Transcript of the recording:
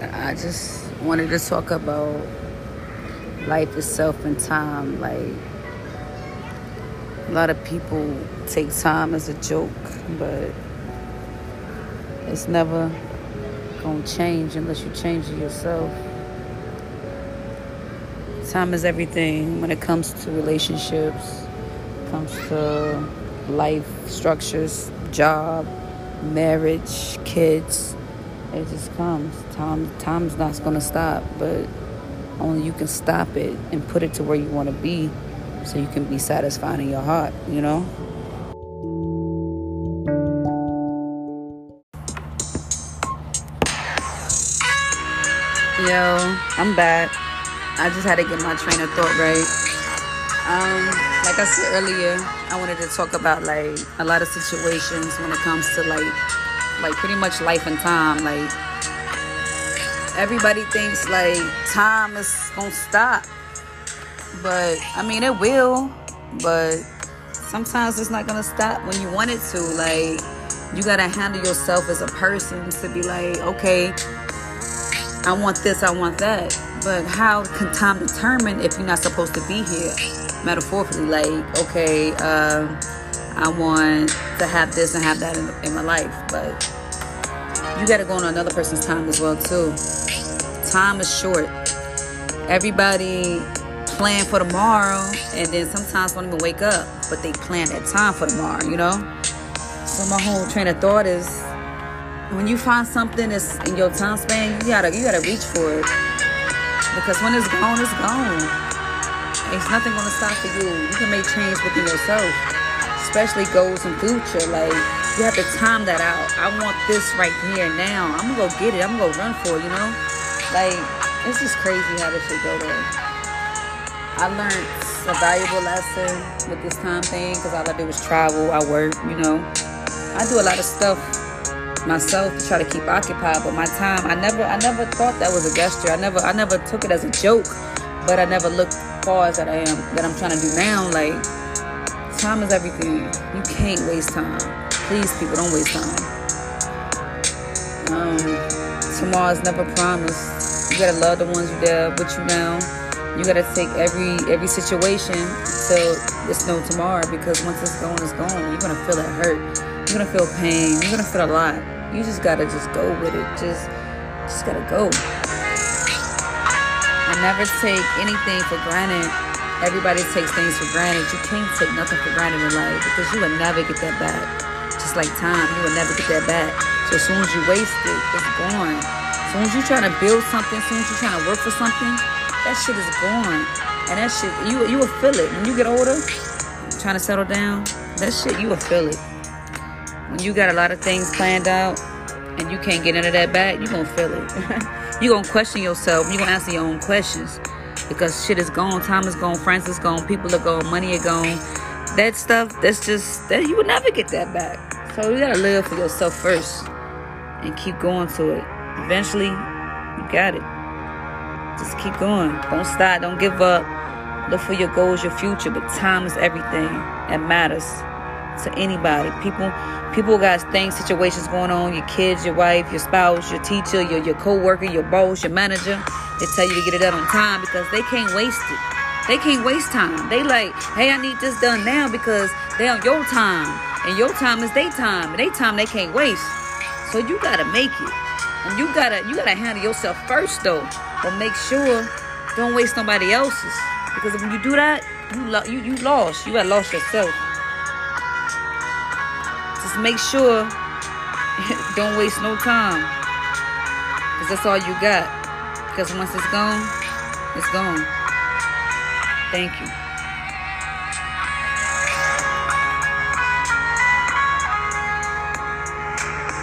I just wanted to talk about life itself and time. Like, a lot of people take time as a joke, but it's never gonna change unless you change it yourself. Time is everything when it comes to relationships, comes to life structures, job, marriage, kids. It just comes. Time time's not gonna stop, but only you can stop it and put it to where you want to be so you can be satisfied in your heart, you know? Yo, I'm back. I just had to get my train of thought right. Um, like I said earlier, I wanted to talk about like a lot of situations when it comes to like like pretty much life and time. Like everybody thinks like time is gonna stop. But I mean it will, but sometimes it's not gonna stop when you want it to. Like you gotta handle yourself as a person to be like, okay, I want this, I want that. But how can time determine if you're not supposed to be here? Metaphorically, like, okay, uh, I want to have this and have that in, in my life, but you got to go on another person's time as well too. Time is short. Everybody plan for tomorrow, and then sometimes don't even wake up, but they plan that time for tomorrow. You know. So my whole train of thought is when you find something that's in your time span, you gotta you gotta reach for it. Because when it's gone, it's gone. It's nothing gonna stop for you. You can make change within yourself. Especially goals in future. Like you have to time that out. I want this right here now. I'm gonna go get it. I'm gonna go run for it, you know? Like, it's just crazy how this should go there. I learned a valuable lesson with this time thing because all I do is travel, I work, you know. I do a lot of stuff myself to try to keep occupied but my time i never i never thought that was a gesture i never i never took it as a joke but i never looked far as that i am that i'm trying to do now like time is everything. You can't waste time. Please people don't waste time. Um tomorrow's never promised. You gotta love the ones you there with you now. You gotta take every every situation till it's no tomorrow because once it's gone it's gone. You're gonna feel it hurt. You're gonna feel pain. You're gonna feel a lot. You just gotta just go with it. Just just gotta go. I never take anything for granted. Everybody takes things for granted. You can't take nothing for granted in life because you will never get that back. Just like time, you will never get that back. So as soon as you waste it, it's gone. As soon as you're trying to build something, as soon as you're trying to work for something, that shit is gone. And that shit, you you will feel it. When you get older, trying to settle down, that shit, you will feel it when you got a lot of things planned out and you can't get into that bag, you're gonna feel it. you're gonna question yourself. You're gonna answer your own questions because shit is gone, time is gone, friends is gone, people are gone, money is gone. That stuff, that's just that you will never get that back. So you gotta live for yourself first and keep going to it. Eventually, you got it. Just keep going. Don't stop. Don't give up. Look for your goals, your future. But time is everything. It matters to anybody. People people got things, situations going on, your kids, your wife, your spouse, your teacher, your your co-worker, your boss, your manager. They tell you to get it done on time because they can't waste it. They can't waste time. They like, hey, I need this done now because they on your time. And your time is their time. And their time they can't waste. So you gotta make it. And you gotta you gotta handle yourself first though. But make sure don't waste nobody else's. Because when you do that, you lo- you you lost. You got lost yourself Just make sure don't waste no time. Because that's all you got. Because once it's gone, it's gone. Thank you.